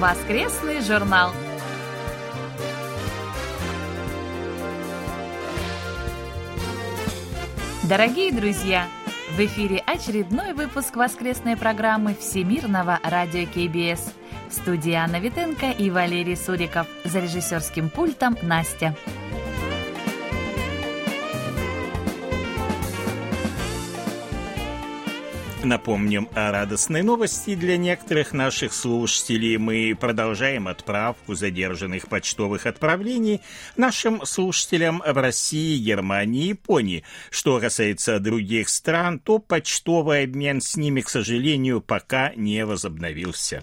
Воскресный журнал. Дорогие друзья, в эфире очередной выпуск воскресной программы Всемирного радио КБС. В студии Анна Витенко и Валерий Суриков. За режиссерским пультом Настя. Напомним о радостной новости для некоторых наших слушателей. Мы продолжаем отправку задержанных почтовых отправлений нашим слушателям в России, Германии и Японии. Что касается других стран, то почтовый обмен с ними, к сожалению, пока не возобновился.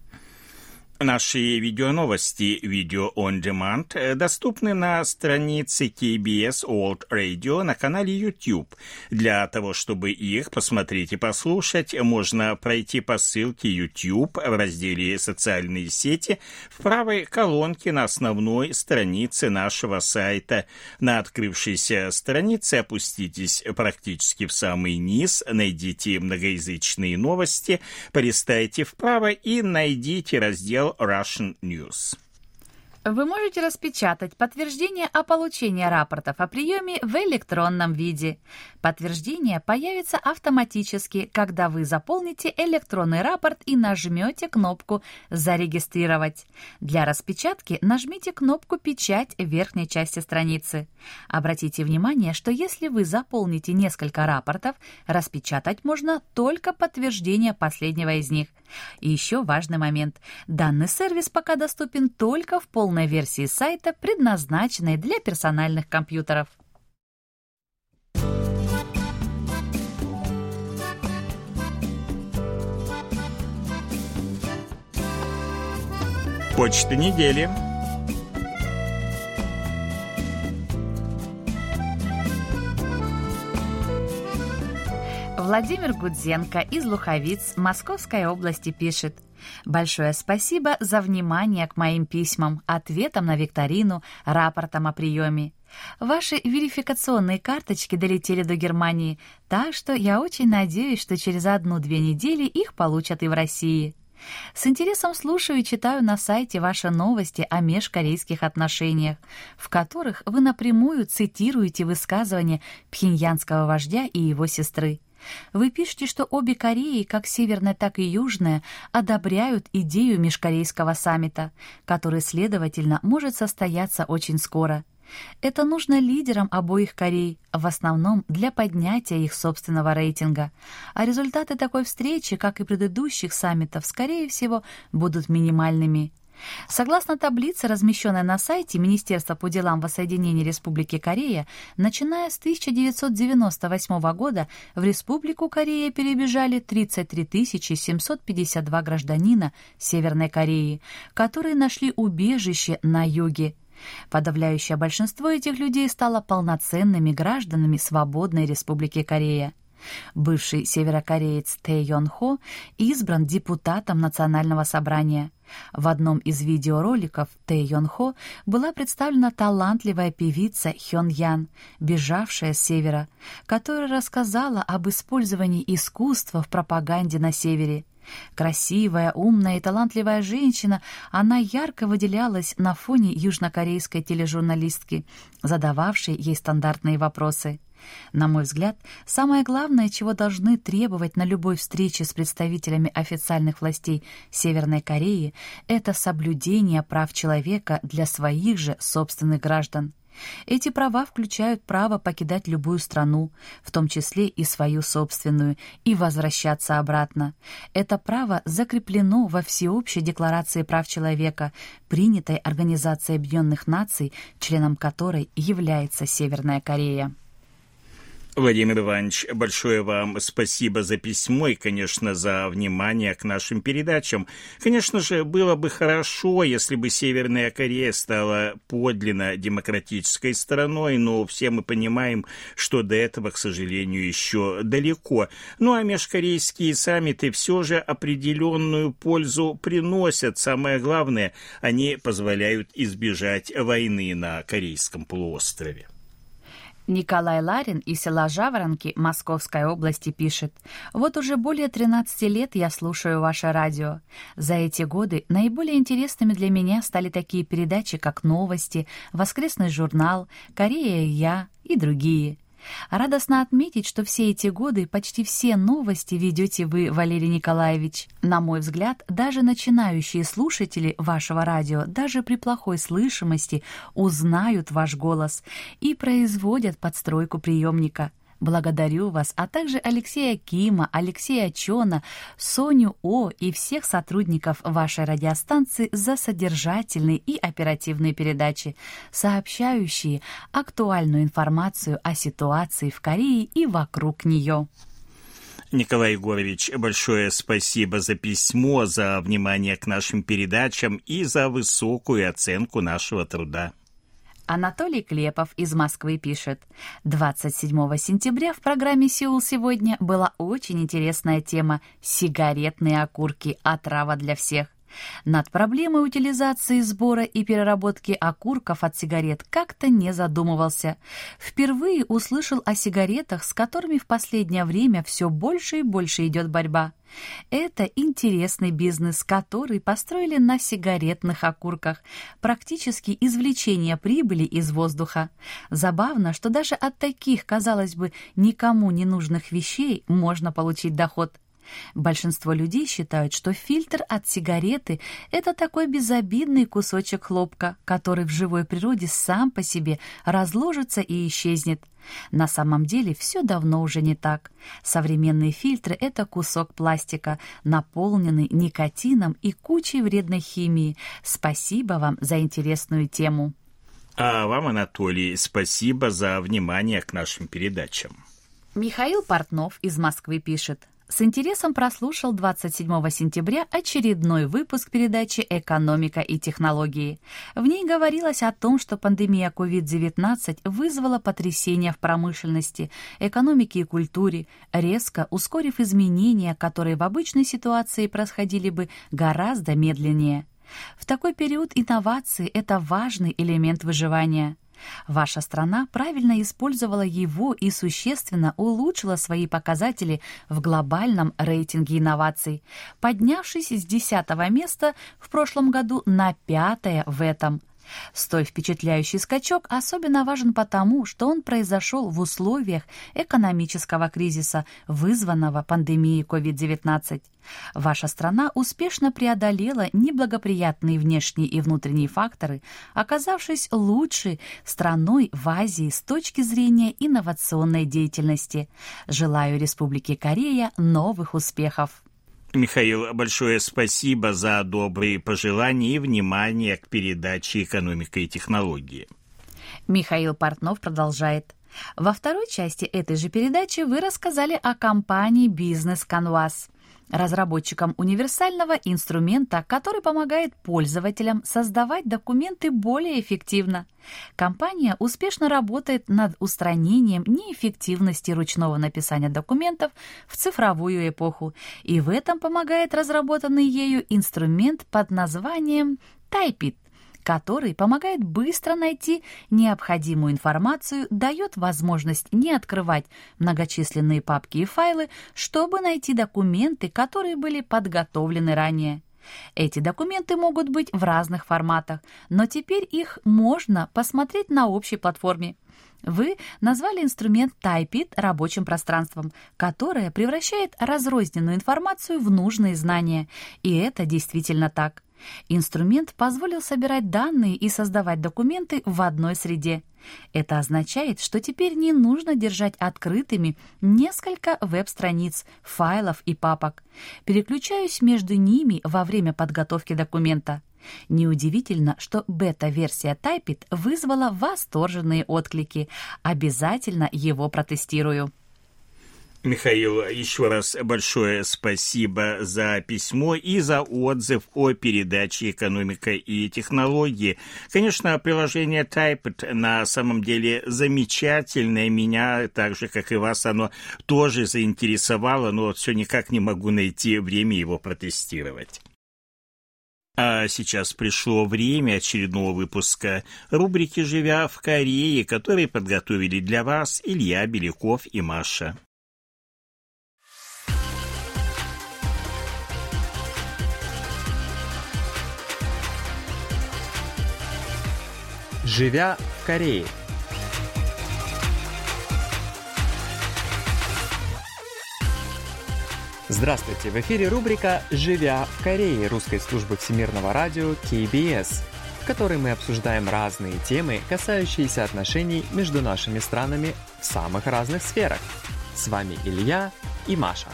Наши видеоновости «Видео on Demand» э, доступны на странице KBS World Radio на канале YouTube. Для того, чтобы их посмотреть и послушать, можно пройти по ссылке YouTube в разделе «Социальные сети» в правой колонке на основной странице нашего сайта. На открывшейся странице опуститесь практически в самый низ, найдите многоязычные новости, полистайте вправо и найдите раздел Russian News. Вы можете распечатать подтверждение о получении рапортов о приеме в электронном виде. Подтверждение появится автоматически, когда вы заполните электронный рапорт и нажмете кнопку «Зарегистрировать». Для распечатки нажмите кнопку «Печать» в верхней части страницы. Обратите внимание, что если вы заполните несколько рапортов, распечатать можно только подтверждение последнего из них. И еще важный момент. Данный сервис пока доступен только в полном полной версии сайта, предназначенной для персональных компьютеров. Почта недели. Владимир Гудзенко из Луховиц Московской области пишет – Большое спасибо за внимание к моим письмам, ответам на викторину, рапортам о приеме. Ваши верификационные карточки долетели до Германии, так что я очень надеюсь, что через одну-две недели их получат и в России. С интересом слушаю и читаю на сайте ваши новости о межкорейских отношениях, в которых вы напрямую цитируете высказывания пхеньянского вождя и его сестры. Вы пишете, что обе Кореи, как северная, так и южная, одобряют идею межкорейского саммита, который, следовательно, может состояться очень скоро. Это нужно лидерам обоих Корей, в основном для поднятия их собственного рейтинга. А результаты такой встречи, как и предыдущих саммитов, скорее всего, будут минимальными. Согласно таблице, размещенной на сайте Министерства по делам воссоединения Республики Корея, начиная с 1998 года в Республику Корея перебежали 33 752 гражданина Северной Кореи, которые нашли убежище на юге. Подавляющее большинство этих людей стало полноценными гражданами свободной Республики Корея. Бывший северокореец Тэ Йон Хо избран депутатом Национального собрания. В одном из видеороликов Тэ Йон Хо была представлена талантливая певица Хён Ян, бежавшая с севера, которая рассказала об использовании искусства в пропаганде на севере. Красивая, умная и талантливая женщина, она ярко выделялась на фоне южнокорейской тележурналистки, задававшей ей стандартные вопросы. На мой взгляд, самое главное, чего должны требовать на любой встрече с представителями официальных властей Северной Кореи, это соблюдение прав человека для своих же собственных граждан. Эти права включают право покидать любую страну, в том числе и свою собственную, и возвращаться обратно. Это право закреплено во Всеобщей декларации прав человека, принятой Организацией Объединенных Наций, членом которой является Северная Корея. Владимир Иванович, большое вам спасибо за письмо и, конечно, за внимание к нашим передачам. Конечно же, было бы хорошо, если бы Северная Корея стала подлинно демократической страной, но все мы понимаем, что до этого, к сожалению, еще далеко. Ну а межкорейские саммиты все же определенную пользу приносят. Самое главное, они позволяют избежать войны на Корейском полуострове. Николай Ларин из села Жаворонки Московской области пишет. «Вот уже более 13 лет я слушаю ваше радио. За эти годы наиболее интересными для меня стали такие передачи, как «Новости», «Воскресный журнал», «Корея и я» и другие. Радостно отметить, что все эти годы почти все новости ведете вы, Валерий Николаевич. На мой взгляд, даже начинающие слушатели вашего радио, даже при плохой слышимости, узнают ваш голос и производят подстройку приемника. Благодарю вас, а также Алексея Кима, Алексея Чона, Соню О и всех сотрудников вашей радиостанции за содержательные и оперативные передачи, сообщающие актуальную информацию о ситуации в Корее и вокруг нее. Николай Егорович, большое спасибо за письмо, за внимание к нашим передачам и за высокую оценку нашего труда. Анатолий Клепов из Москвы пишет. 27 сентября в программе «Сеул сегодня» была очень интересная тема «Сигаретные окурки. Отрава для всех». Над проблемой утилизации, сбора и переработки окурков от сигарет как-то не задумывался. Впервые услышал о сигаретах, с которыми в последнее время все больше и больше идет борьба. Это интересный бизнес, который построили на сигаретных окурках, практически извлечение прибыли из воздуха. Забавно, что даже от таких, казалось бы, никому не нужных вещей можно получить доход. Большинство людей считают, что фильтр от сигареты – это такой безобидный кусочек хлопка, который в живой природе сам по себе разложится и исчезнет. На самом деле все давно уже не так. Современные фильтры – это кусок пластика, наполненный никотином и кучей вредной химии. Спасибо вам за интересную тему. А вам, Анатолий, спасибо за внимание к нашим передачам. Михаил Портнов из Москвы пишет с интересом прослушал 27 сентября очередной выпуск передачи «Экономика и технологии». В ней говорилось о том, что пандемия COVID-19 вызвала потрясения в промышленности, экономике и культуре, резко ускорив изменения, которые в обычной ситуации происходили бы гораздо медленнее. В такой период инновации – это важный элемент выживания – Ваша страна правильно использовала его и существенно улучшила свои показатели в глобальном рейтинге инноваций, поднявшись с 10 места в прошлом году на пятое в этом – Столь впечатляющий скачок особенно важен потому, что он произошел в условиях экономического кризиса, вызванного пандемией COVID-19. Ваша страна успешно преодолела неблагоприятные внешние и внутренние факторы, оказавшись лучшей страной в Азии с точки зрения инновационной деятельности. Желаю Республике Корея новых успехов! Михаил, большое спасибо за добрые пожелания и внимание к передаче «Экономика и технологии». Михаил Портнов продолжает. Во второй части этой же передачи вы рассказали о компании «Бизнес Canvas» разработчиком универсального инструмента, который помогает пользователям создавать документы более эффективно. Компания успешно работает над устранением неэффективности ручного написания документов в цифровую эпоху, и в этом помогает разработанный ею инструмент под названием Typeit который помогает быстро найти необходимую информацию, дает возможность не открывать многочисленные папки и файлы, чтобы найти документы, которые были подготовлены ранее. Эти документы могут быть в разных форматах, но теперь их можно посмотреть на общей платформе. Вы назвали инструмент Typeit рабочим пространством, которое превращает разрозненную информацию в нужные знания. И это действительно так. Инструмент позволил собирать данные и создавать документы в одной среде. Это означает, что теперь не нужно держать открытыми несколько веб-страниц, файлов и папок. Переключаюсь между ними во время подготовки документа. Неудивительно, что бета-версия Typeit вызвала восторженные отклики. Обязательно его протестирую. Михаил, еще раз большое спасибо за письмо и за отзыв о передаче «Экономика и технологии». Конечно, приложение Typeit на самом деле замечательное. Меня, так же, как и вас, оно тоже заинтересовало, но все никак не могу найти время его протестировать. А сейчас пришло время очередного выпуска рубрики «Живя в Корее», который подготовили для вас Илья Беляков и Маша. Живя в Корее. Здравствуйте! В эфире рубрика «Живя в Корее» русской службы всемирного радио KBS, в которой мы обсуждаем разные темы, касающиеся отношений между нашими странами в самых разных сферах. С вами Илья и Маша.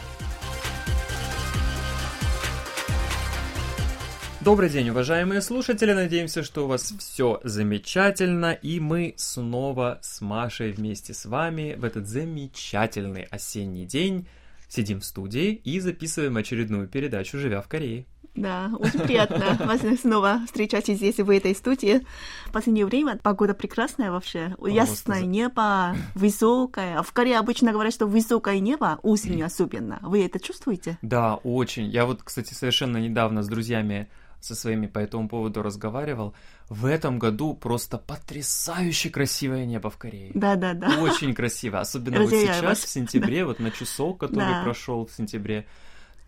Добрый день, уважаемые слушатели. Надеемся, что у вас все замечательно. И мы снова с Машей вместе с вами в этот замечательный осенний день сидим в студии и записываем очередную передачу «Живя в Корее». Да, очень приятно вас снова встречать здесь, в этой студии. В последнее время погода прекрасная вообще. Ясное небо, высокое. В Корее обычно говорят, что высокое небо осенью особенно. Вы это чувствуете? Да, очень. Я вот, кстати, совершенно недавно с друзьями со своими по этому поводу разговаривал. В этом году просто потрясающе красивое небо в Корее. Да, да, да. Очень красиво. Особенно вот сейчас, в сентябре, вот на часок, который прошел в сентябре.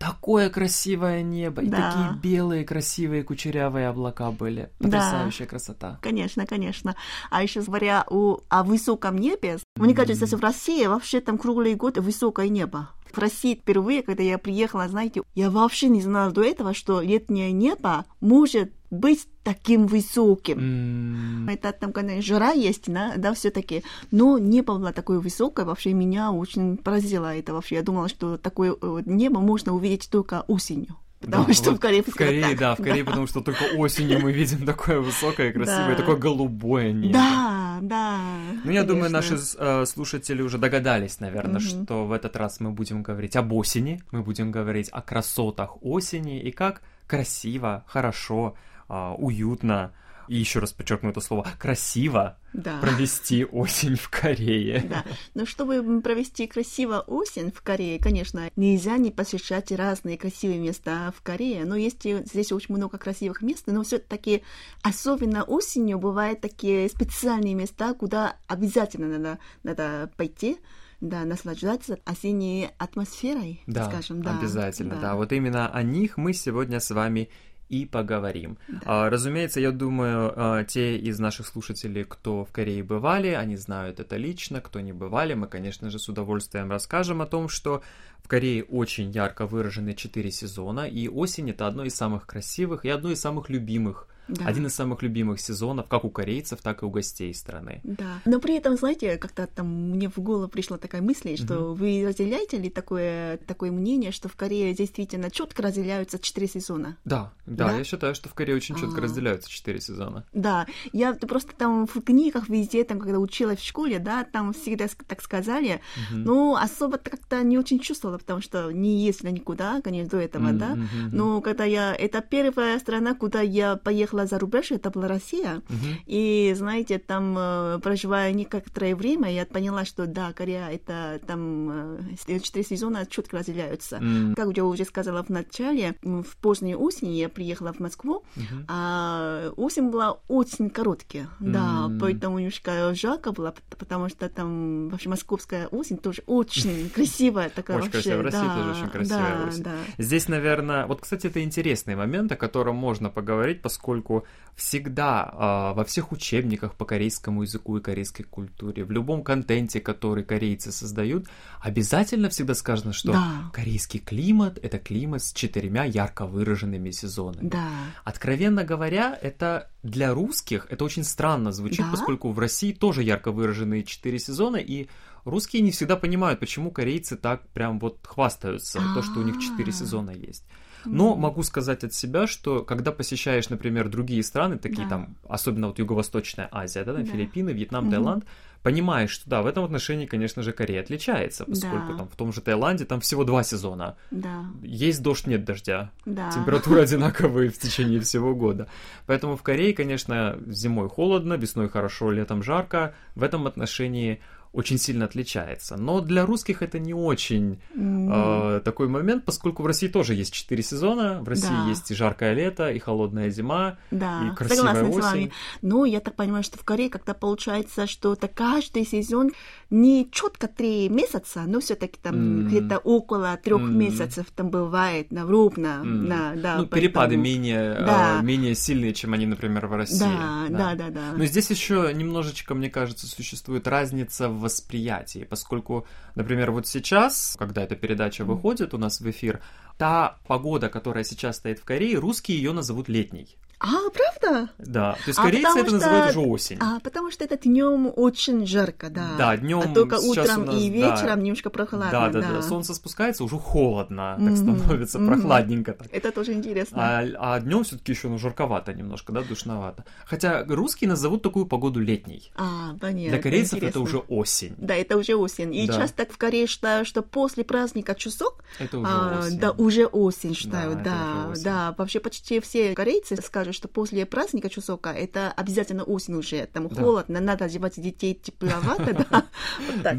Такое красивое небо, и такие белые, красивые, кучерявые облака были. Потрясающая красота. Конечно, конечно. А еще говоря о, о высоком небе, мне кажется, в России вообще там круглый год высокое небо. В России впервые, когда я приехала, знаете, я вообще не знала до этого, что летнее небо может быть таким высоким. Mm. Это там, конечно, жара есть, да, да все-таки, но небо было такое высокое, вообще меня очень поразило это вообще. Я думала, что такое э, небо можно увидеть только осенью. Потому да, что вот в Корее, в Корее, так. да, в Корее, да. потому что только осенью мы видим такое высокое, красивое, да. такое голубое небо. Да, да. Ну, я думаю, наши э, слушатели уже догадались, наверное, угу. что в этот раз мы будем говорить об осени, мы будем говорить о красотах осени и как красиво, хорошо, э, уютно и еще раз подчеркну это слово, красиво да. провести осень в Корее. Да, но чтобы провести красиво осень в Корее, конечно, нельзя не посещать разные красивые места в Корее, но есть здесь очень много красивых мест, но все-таки особенно осенью бывают такие специальные места, куда обязательно надо, надо пойти, да, наслаждаться осенней атмосферой, да, скажем, да. Обязательно, да. да. Вот именно о них мы сегодня с вами и поговорим. Да. А, разумеется, я думаю, а, те из наших слушателей, кто в Корее бывали, они знают это лично, кто не бывали, мы, конечно же, с удовольствием расскажем о том, что в Корее очень ярко выражены четыре сезона, и осень это одно из самых красивых и одно из самых любимых да. Один из самых любимых сезонов, как у корейцев, так и у гостей страны. Да. Но при этом, знаете, как-то там мне в голову пришла такая мысль, что угу. вы разделяете ли такое, такое мнение, что в Корее действительно четко разделяются четыре сезона? Да, да, да, я считаю, что в Корее очень четко а... разделяются четыре сезона. Да, я просто там в книгах везде, там, когда училась в школе, да, там всегда так сказали, угу. но особо как-то не очень чувствовала, потому что не ездила никуда, конечно, до этого, угу, да, но когда я, это первая страна, куда я поехала за рубеж, это была Россия. Uh-huh. И, знаете, там, э, проживая некоторое время, я поняла, что да, Корея, это там э, четыре сезона четко разделяются. Mm. Как я уже сказала в начале, в поздней осени я приехала в Москву, uh-huh. а осень была очень короткая, mm. да, поэтому немножко жарко было, потому что там вообще московская осень тоже очень красивая такая очень. Красивая. В России да, тоже очень красивая да, осень. Да. Здесь, наверное, вот, кстати, это интересный момент, о котором можно поговорить, поскольку всегда э, во всех учебниках по корейскому языку и корейской культуре, в любом контенте, который корейцы создают, обязательно всегда сказано, что да. корейский климат это климат с четырьмя ярко выраженными сезонами. Да. Откровенно говоря, это для русских это очень странно звучит, да? поскольку в России тоже ярко выраженные четыре сезона, и русские не всегда понимают, почему корейцы так прям вот хвастаются, А-а-а. то, что у них четыре а. сезона есть. Но могу сказать от себя, что когда посещаешь, например, другие страны, такие Да. там, особенно вот Юго-Восточная Азия, да, там Да. Филиппины, Вьетнам, Мгм. Таиланд, понимаешь, что да, в этом отношении, конечно же, Корея отличается, поскольку Да. там в том же Таиланде там всего два сезона. Да, Есть дождь, нет дождя. да. Температуры одинаковые в течение всего года. Поэтому в Корее, конечно, зимой холодно, весной хорошо, летом жарко. В этом отношении очень сильно отличается. Но для русских это не очень М, э, такой момент, поскольку в России тоже есть четыре сезона. В России Да. есть и жаркое лето, и холодная зима, Да, и красивая согласна с осень. вами. Но я так понимаю, что в Корее когда получается, что это каждый сезон не четко три месяца, но все-таки там М. где-то около трех М. месяцев там бывает на ровно, М. на, да, ну, перепады поэтому- менее, э, Да. менее сильные, чем они, например, в России. Да, да, да, да. Но здесь еще немножечко, мне кажется, существует разница в восприятии, поскольку, например, вот сейчас, когда эта передача выходит у нас в эфир, та погода, которая сейчас стоит в Корее, русские ее назовут летней. А, правда? Да, то есть А корейцы потому это что- называют уже осень. А, потому что это днем очень жарко, да. Да, днем А только утром нас, и да. вечером немножко прохладно, да, да, да. да, солнце спускается, уже холодно, так Мгм, становится мгм. прохладненько так. Это тоже интересно. А, днем все-таки еще ну, жарковато немножко, да, душновато. Хотя русские назовут такую погоду летней. А, понятно. Для корейцев это интересно. уже осень. Да, это уже осень. И Да. часто в Корее считают, что после праздника Чусок, Это уже а, осень. да, уже осень считают, это да, осень. да. Вообще почти все корейцы скажут, что после праздника Чусока это обязательно осень уже, там Да. холодно, надо одевать детей тепловато, да, вот так.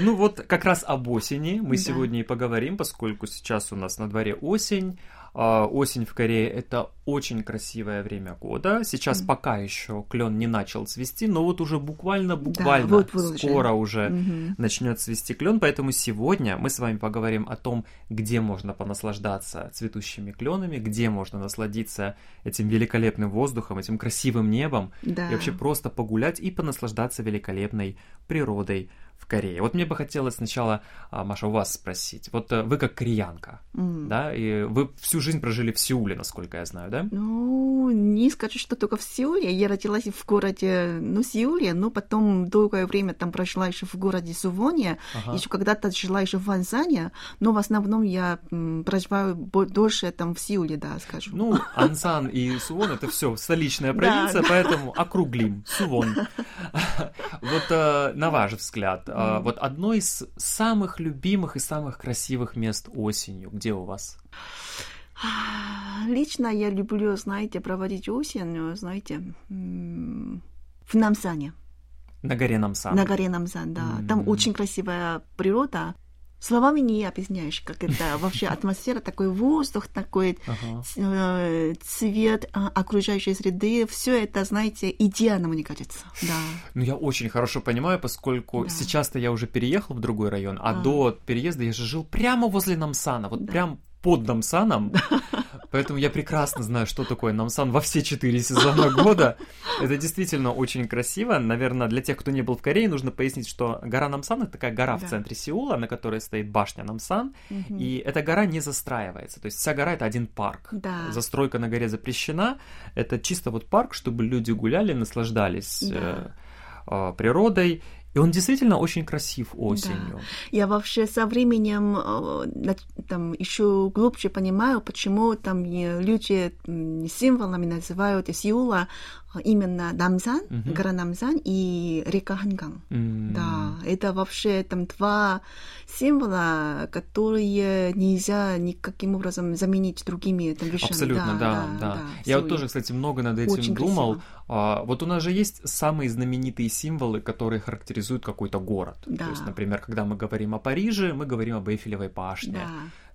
Ну вот как раз об осени мы сегодня и поговорим, поскольку сейчас у нас на дворе осень. А, Осень в Корее это очень красивое время года. Сейчас Мгм. пока еще клен не начал цвести, но вот уже буквально, буквально вот уже. скоро уже Мгм. начнет цвести клен. Поэтому сегодня мы с вами поговорим о том, где можно понаслаждаться цветущими кленами, где можно насладиться этим великолепным воздухом, этим красивым небом, Да. и вообще просто погулять и понаслаждаться великолепной природой в Корее. Вот мне бы хотелось сначала, а, Маша, у вас спросить. Вот э, вы как кореянка, М. да, и вы всю жизнь прожили в Сеуле, насколько я знаю, да? Ну, не скажу, что только в Сеуле. Я родилась в городе, ну, Сеуле, но потом долгое время там прожила еще в городе Сувоне, Ага. еще когда-то жила еще в Ванзане, но в основном я проживаю дольше там в Сеуле, да, скажу. Ну, Ансан и Сувон это все столичная провинция, да. поэтому округлим. Сувон. Вот э, на ваш взгляд, Мгм. вот одно из самых любимых и самых красивых мест осенью, где у вас? А, Лично я люблю, знаете, проводить осень, знаете, в Намсане, На горе Намсан. на горе Намсан, да. Там М. очень красивая природа. Словами не объясняешь, как это вообще атмосфера, такой воздух, такой Ага. э, цвет а, окружающей среды, все это, знаете, идеально, мне кажется. Да. Ну, я очень хорошо понимаю, поскольку Да. сейчас-то я уже переехал в другой район, а А. до переезда я же жил прямо возле Намсана, вот Да. прям под Намсаном. Поэтому я прекрасно знаю, что такое Намсан во все четыре сезона года. Это действительно очень красиво. Наверное, для тех, кто не был в Корее, нужно пояснить, что гора Намсан — это такая гора в Да. центре Сеула, на которой стоит башня Намсан, Мгм. и эта гора не застраивается. То есть вся гора — это один парк. Да. Застройка на горе запрещена. Это чисто вот парк, чтобы люди гуляли, наслаждались Да. э, э, природой. И он действительно очень красив осенью. Я вообще со временем э, там еще глубже понимаю, почему там э, люди символами называют Сеула э, именно Намсан, Мгм. гора Намсан и река Ханган. М, Да, это вообще там два символа, которые нельзя никаким образом заменить другими там вещами. Абсолютно, да, да. в Я вот тоже, кстати, много над этим Очень думал. красиво. А, вот у нас же есть самые знаменитые символы, которые характеризуют какой-то город. Да. То есть, например, когда мы говорим о Париже, мы говорим об Эйфелевой башне. Да.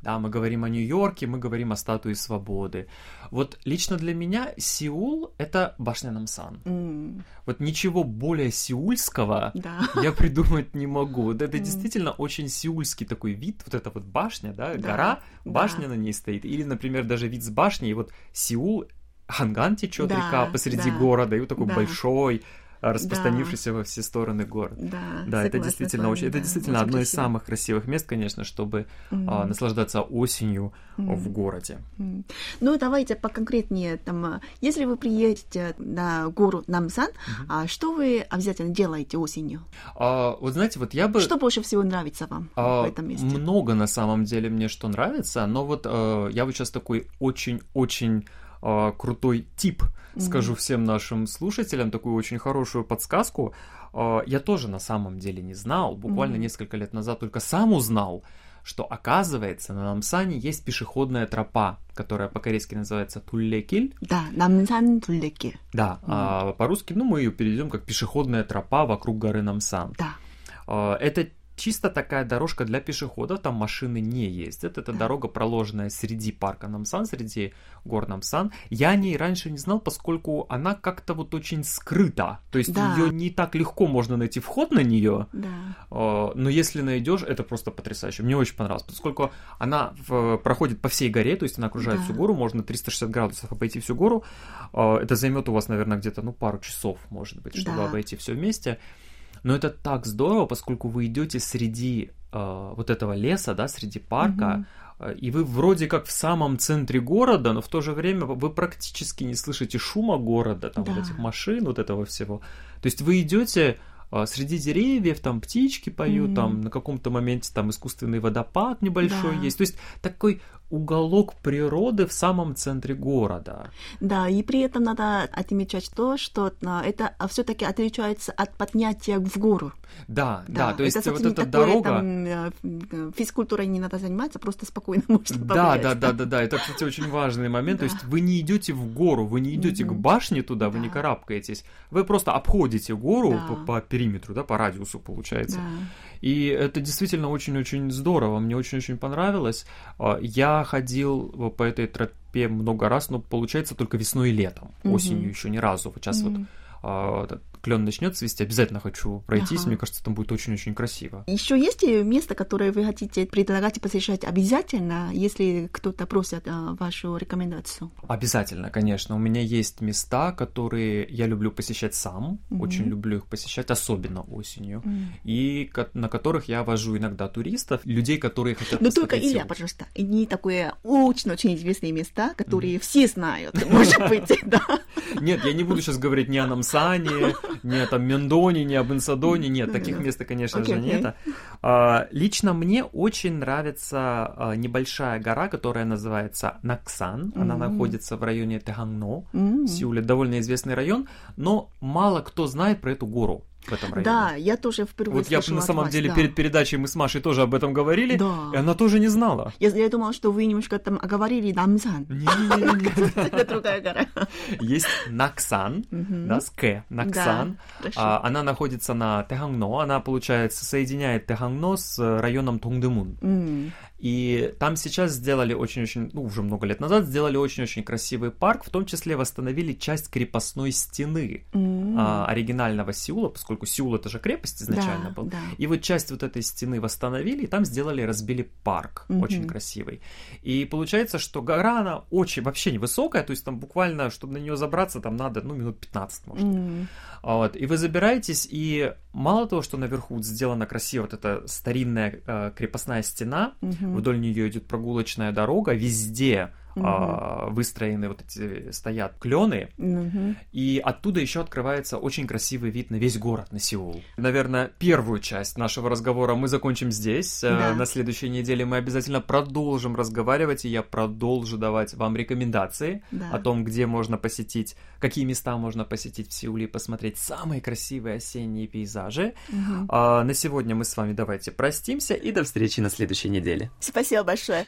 Да, мы говорим о Нью-Йорке, мы говорим о статуе свободы. Вот лично для меня Сеул — это башня Намсан. М, Вот ничего более сеульского Да. я придумать не могу. Вот это М. действительно очень сеульский такой вид, вот эта вот башня, да, Да, гора, да. башня на ней стоит. Или, например, даже вид с башни, и вот Сеул, Ханган течет Да, река посреди да. города, и вот такой Да. большой распространившийся да. во все стороны город. Да, да это действительно очень, это действительно одно из самых красивых мест, конечно, чтобы mm. а, наслаждаться осенью mm. в городе. Mm. Ну давайте поконкретнее, там, если вы приедете на гору Намсан, mm-hmm. а что вы обязательно делаете осенью? А, вот знаете, вот я бы. Что больше всего нравится вам а, в этом месте? Много на самом деле мне что нравится, но вот а, я вот сейчас такой очень-очень а, крутой тип, mm-hmm. скажу всем нашим слушателям, такую очень хорошую подсказку. А, я тоже на самом деле не знал, буквально mm-hmm. несколько лет назад только сам узнал, что оказывается на Намсане есть пешеходная тропа, которая по-корейски называется Туллекиль. Да, Намсан Туллекиль. Да, mm. а по-русски, ну, мы ее переведем как пешеходная тропа вокруг горы Намсан. Да. А, это чисто такая дорожка для пешеходов, там машины не ездят. Это дорога, проложенная среди парка Намсан, среди гор Намсан. Я о ней раньше не знал, поскольку она как-то вот очень скрыта. То есть да. ее не так легко можно найти вход на нее. Да. А, но если найдешь, это просто потрясающе. Мне очень понравилось, поскольку она в, проходит по всей горе, то есть она окружает да. всю гору, можно 360 градусов обойти всю гору. А, это займет у вас, наверное, где-то ну пару часов, может быть, чтобы да. обойти все вместе. Но это так здорово, поскольку вы идете среди э, вот этого леса, да, среди парка, mm-hmm. и вы вроде как в самом центре города, но в то же время вы практически не слышите шума города, там да. вот этих машин, вот этого всего. То есть вы идете а, среди деревьев там птички поют, mm-hmm. там на каком-то моменте там искусственный водопад небольшой да. есть. То есть такой уголок природы в самом центре города. Да, и при этом надо отмечать то, что а, это все-таки отличается от поднятия в гору. Да, да, да то есть это, вот эта дорога... Там, э, физкультурой не надо заниматься, просто спокойно можно Да, да, да, да, да, это, кстати, очень важный момент, то есть вы не идете в гору, вы не идете к башне туда, да. вы не карабкаетесь, вы просто обходите гору по периметру, да, по радиусу получается. И это действительно очень-очень здорово, мне очень-очень понравилось. А, я ходил по этой тропе много раз, но получается только весной и летом, mm-hmm. осенью еще ни разу. Вот сейчас mm-hmm. вот клен начнет цвести, обязательно хочу пройтись. Ага. Мне кажется, там будет очень-очень красиво. Еще есть место, которое вы хотите предлагать посещать обязательно, если кто-то просит а, вашу рекомендацию? Обязательно, конечно. У меня есть места, которые я люблю посещать сам, угу. очень люблю их посещать, особенно осенью, угу. и на которых я вожу иногда туристов, людей, которые хотят Но только, Илья, пожалуйста, не такое очень-очень известные места, которые угу. все знают, может быть, да? Нет, я не буду сейчас говорить ни о Намсане, ни о там Мендоне, ни об Инсадоне, нет, таких мест, конечно же, нет. А, лично мне очень нравится а, небольшая гора, которая называется Наксан, она находится в районе Теханно, в Сеуле, довольно известный район, но мало кто знает про эту гору в этом районе. Да, я тоже впервые Вот я на самом вас, деле да. перед передачей мы с Машей тоже об этом говорили, да. и она тоже не знала. Я, я думала, что вы немножко там оговорили Намсан. Это другая гора. Есть Наксан, да, с К, Наксан. А, она находится на Техангно, она, получается, соединяет Техангно с районом Тунгдемун. И там сейчас сделали очень-очень, ну, уже много лет назад сделали очень-очень красивый парк, в том числе восстановили часть крепостной стены mm-hmm. а, оригинального Сеула, поскольку Сеул это же крепость изначально да, был. Да. И вот часть вот этой стены восстановили, и там сделали, разбили парк, mm-hmm. очень красивый. И получается, что гора, она очень, вообще невысокая, то есть там буквально, чтобы на нее забраться, там надо, ну, минут 15, может. Mm-hmm. Вот. И вы забираетесь, и мало того, что наверху сделана красиво вот эта старинная э, крепостная стена, угу. вдоль нее идет прогулочная дорога, везде угу. выстроены вот эти стоят клены, угу. и оттуда еще открывается очень красивый вид на весь город, на Сеул. Наверное, первую часть нашего разговора мы закончим здесь. Э, да. На следующей неделе мы обязательно продолжим разговаривать, и я продолжу давать вам рекомендации да. о том, где можно посетить, какие места можно посетить в Сеуле и посмотреть самые красивые осенние пейзажи. Угу. А на сегодня мы с вами давайте простимся и до встречи на следующей неделе. Спасибо большое.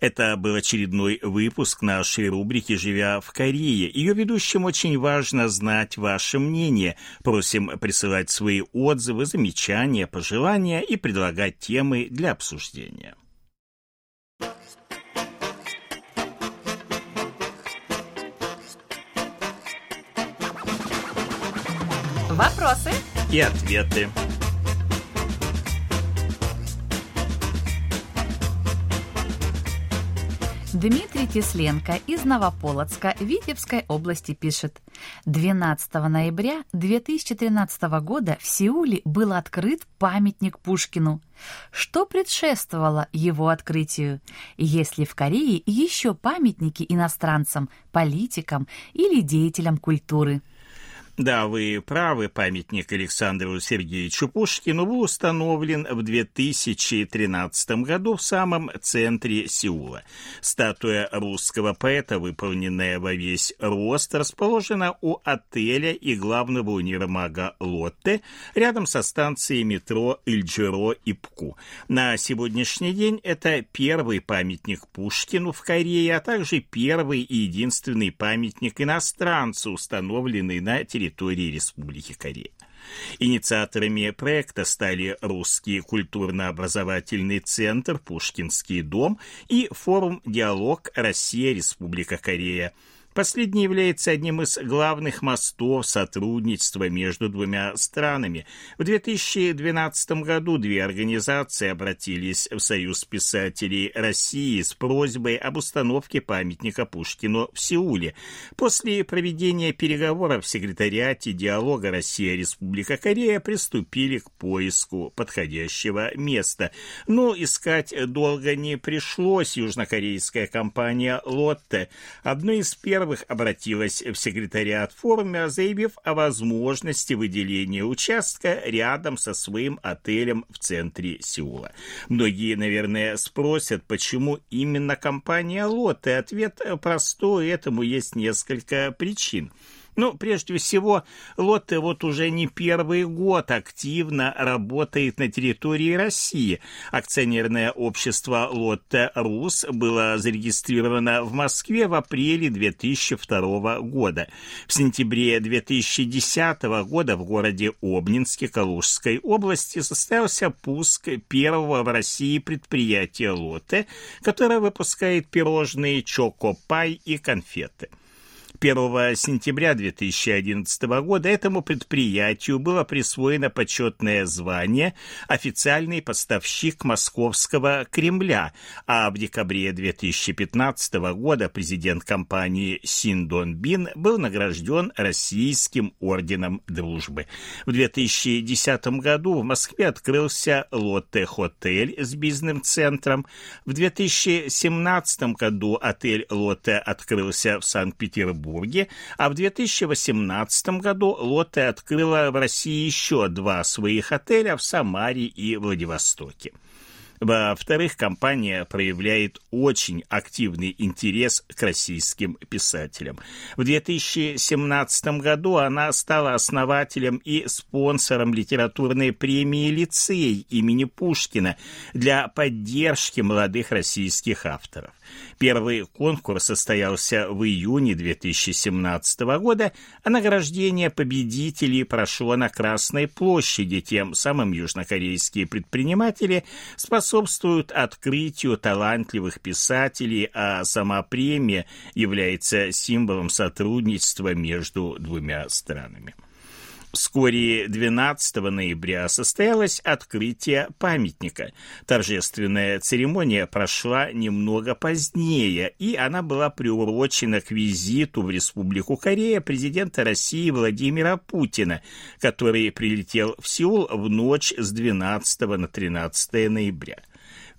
Это был очередной выпуск нашей рубрики «Живя в Корее». Ее ведущим очень важно знать ваше мнение. Просим присылать свои отзывы, замечания, пожелания и предлагать темы для обсуждения. Вопросы и ответы. Дмитрий Тесленко из Новополоцка Витебской области пишет. 12 ноября 2013 года в Сеуле был открыт памятник Пушкину. Что предшествовало его открытию? Есть ли в Корее еще памятники иностранцам, политикам или деятелям культуры? Да, вы правы, памятник Александру Сергеевичу Пушкину был установлен в 2013 году в самом центре Сеула. Статуя русского поэта, выполненная во весь рост, расположена у отеля и главного универмага Лотте рядом со станцией метро Ильджиро и Пку. На сегодняшний день это первый памятник Пушкину в Корее, а также первый и единственный памятник иностранцу, установленный на территории территории Республики Корея. Инициаторами проекта стали Русский культурно-образовательный центр «Пушкинский дом» и форум «Диалог Россия-Республика Корея», Последний является одним из главных мостов сотрудничества между двумя странами. В 2012 году две организации обратились в Союз писателей России с просьбой об установке памятника Пушкину в Сеуле. После проведения переговоров в секретариате диалога Россия-Республика Корея приступили к поиску подходящего места. Но искать долго не пришлось. Южнокорейская компания «Лотте» одной из первых первых обратилась в секретариат форума, заявив о возможности выделения участка рядом со своим отелем в центре Сеула. Многие, наверное, спросят, почему именно компания «Лотте». Ответ простой, этому есть несколько причин. Ну, прежде всего, Лотте вот уже не первый год активно работает на территории России. Акционерное общество Лотте Рус было зарегистрировано в Москве в апреле 2002 года. В сентябре 2010 года в городе Обнинске Калужской области состоялся пуск первого в России предприятия Лотте, которое выпускает пирожные Чокопай и конфеты. 1 сентября 2011 года этому предприятию было присвоено почетное звание «Официальный поставщик Московского Кремля», а в декабре 2015 года президент компании Синдон Бин был награжден Российским орденом дружбы. В 2010 году в Москве открылся Лотте-хотель с бизнес-центром. В 2017 году отель Лотте открылся в Санкт-Петербурге Петербурге, а в 2018 году Лотте открыла в России еще два своих отеля в Самаре и Владивостоке. Во-вторых, компания проявляет очень активный интерес к российским писателям. В 2017 году она стала основателем и спонсором литературной премии «Лицей» имени Пушкина для поддержки молодых российских авторов. Первый конкурс состоялся в июне 2017 года, а награждение победителей прошло на Красной площади. Тем самым южнокорейские предприниматели способствуют открытию талантливых писателей, а сама премия является символом сотрудничества между двумя странами. Вскоре 12 ноября состоялось открытие памятника. Торжественная церемония прошла немного позднее, и она была приурочена к визиту в Республику Корея президента России Владимира Путина, который прилетел в Сеул в ночь с 12 на 13 ноября.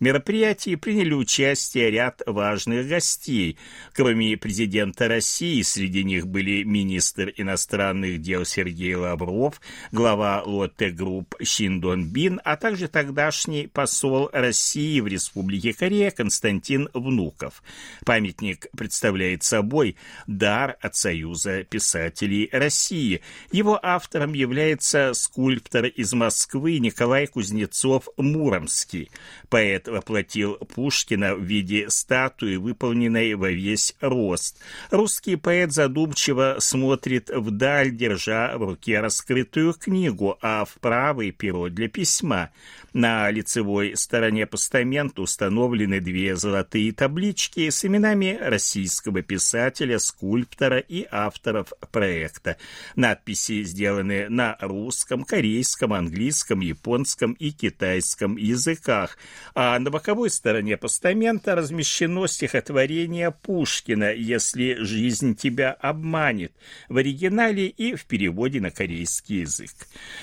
Мероприятии приняли участие ряд важных гостей. Кроме президента России, среди них были министр иностранных дел Сергей Лавров, глава Lotte Group Шин Дон Бин, а также тогдашний посол России в Республике Корея Константин Внуков. Памятник представляет собой дар от Союза писателей России. Его автором является скульптор из Москвы Николай Кузнецов-Муромский. Поэт воплотил Пушкина в виде статуи, выполненной во весь рост. Русский поэт задумчиво смотрит вдаль, держа в руке раскрытую книгу, а в правой перо для письма. На лицевой стороне постамента установлены две золотые таблички с именами российского писателя, скульптора и авторов проекта. Надписи сделаны на русском, корейском, английском, японском и китайском языках, а на боковой стороне постамента размещено стихотворение Пушкина «Если жизнь тебя обманет» в оригинале и в переводе на корейский язык.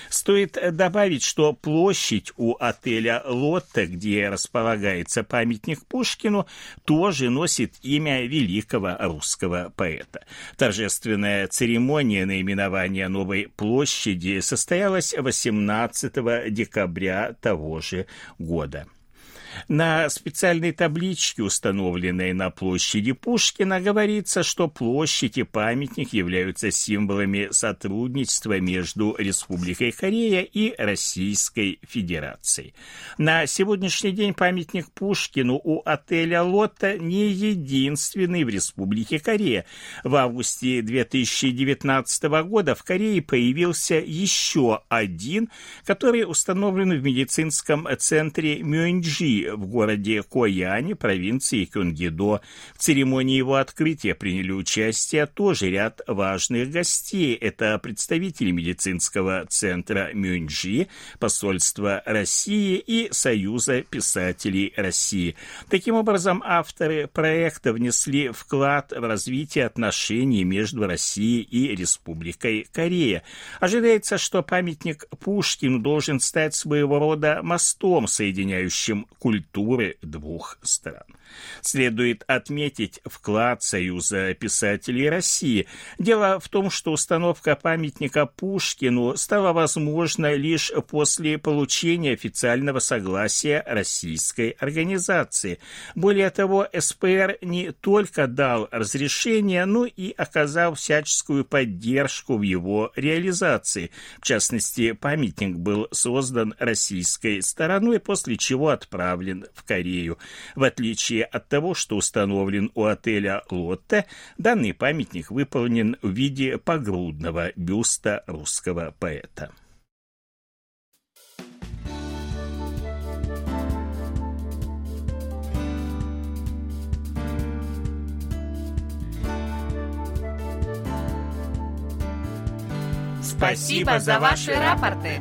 Стоит добавить, что площадь у отеля «Лотте», где располагается памятник Пушкину, тоже носит имя великого русского поэта. Торжественная церемония наименования новой площади состоялась 18 декабря того же года. На специальной табличке, установленной на площади Пушкина, говорится, что площадь и памятник являются символами сотрудничества между Республикой Корея и Российской Федерацией. На сегодняшний день памятник Пушкину у отеля «Лотта» не единственный в Республике Корея. В августе 2019 года в Корее появился еще один, который установлен в медицинском центре Мюнджи в городе Кояне, провинции Кюнгидо. В церемонии его открытия приняли участие тоже ряд важных гостей. Это представители медицинского центра Мюнджи, посольства России и Союза писателей России. Таким образом, авторы проекта внесли вклад в развитие отношений между Россией и Республикой Корея. Ожидается, что памятник Пушкину должен стать своего рода мостом, соединяющим культуру культуры двух стран. Следует отметить вклад Союза писателей России. Дело в том, что установка памятника Пушкину стала возможна лишь после получения официального согласия российской организации. Более того, СПР не только дал разрешение, но и оказал всяческую поддержку в его реализации. В частности, памятник был создан российской стороной, после чего отправлен в Корею. В отличие от того, что установлен у отеля «Лотте», данный памятник выполнен в виде погрудного бюста русского поэта. Спасибо за ваши рапорты.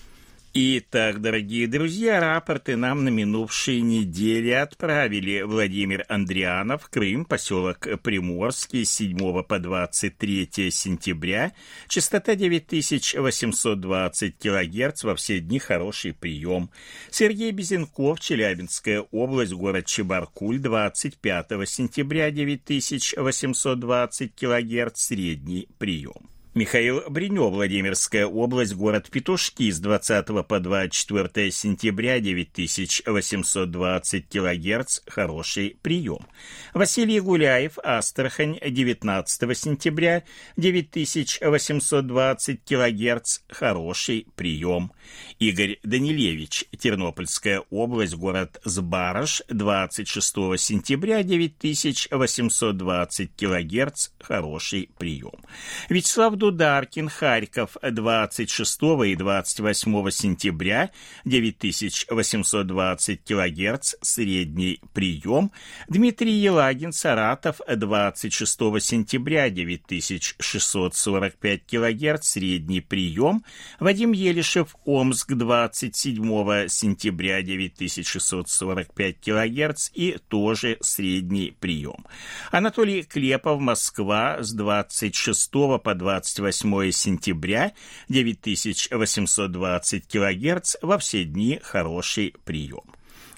Итак, дорогие друзья, рапорты нам на минувшей неделе отправили Владимир Андрианов, Крым, поселок Приморский, с 7 по 23 сентября, частота 9820 кГц, во все дни хороший прием. Сергей Безенков, Челябинская область, город Чебаркуль, 25 сентября, 9820 кГц, средний прием. Михаил Бринё, Владимирская область, город Петушки, с 20 по 24 сентября 9820 кГц, хороший прием. Василий Гуляев, Астрахань, 19 сентября 9820 кГц, хороший прием. Игорь Данилевич, Тернопольская область, город Сбарыш, 26 сентября 9820 кГц, хороший прием. Вячеслав Дударкин, Харьков, 26 и 28 сентября, 9820 кГц, средний прием. Дмитрий Елагин, Саратов, 26 сентября, 9645 кГц, средний прием. Вадим Елишев, Омск, 27 сентября, 9645 кГц и тоже средний прием. Анатолий Клепов, Москва, с 26 по 20 28 сентября 9820 кГц во все дни хороший прием.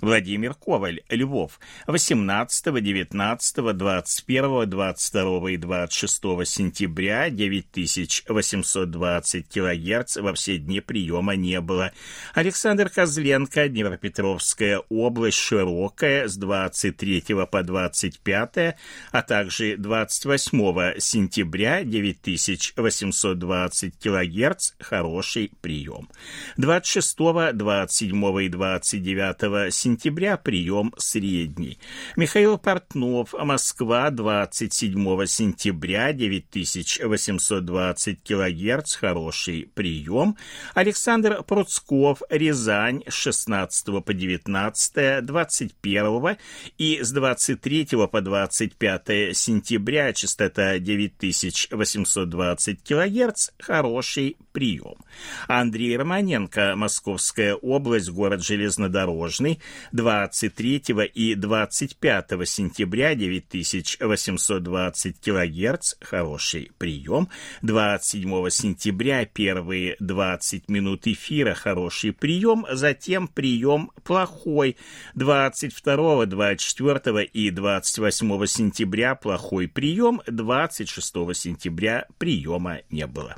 Владимир Коваль, Львов, 18, 19, 21, 22 и 26 сентября 9820 кГц во все дни приема не было. Александр Козленко, Днепропетровская область, Широкая, с 23 по 25, а также 28 сентября 9820 кГц, хороший прием. 26, 27 и 29 сентября прием средний. Михаил Портнов, Москва, 27 сентября 9820 кГц, хороший прием. Александр Пруцков, Рязань, с 16 по 19, 21 и с 23 по 25 сентября частота 9820 кГц, хороший прием. Андрей Романенко, Московская область, город Железнодорожный, 23 и 25 сентября 9820 кГц, хороший прием. 27 сентября первые 20 минут эфира, хороший прием, затем прием плохой. 22, 24 и 28 сентября плохой прием, 26 сентября приема не было.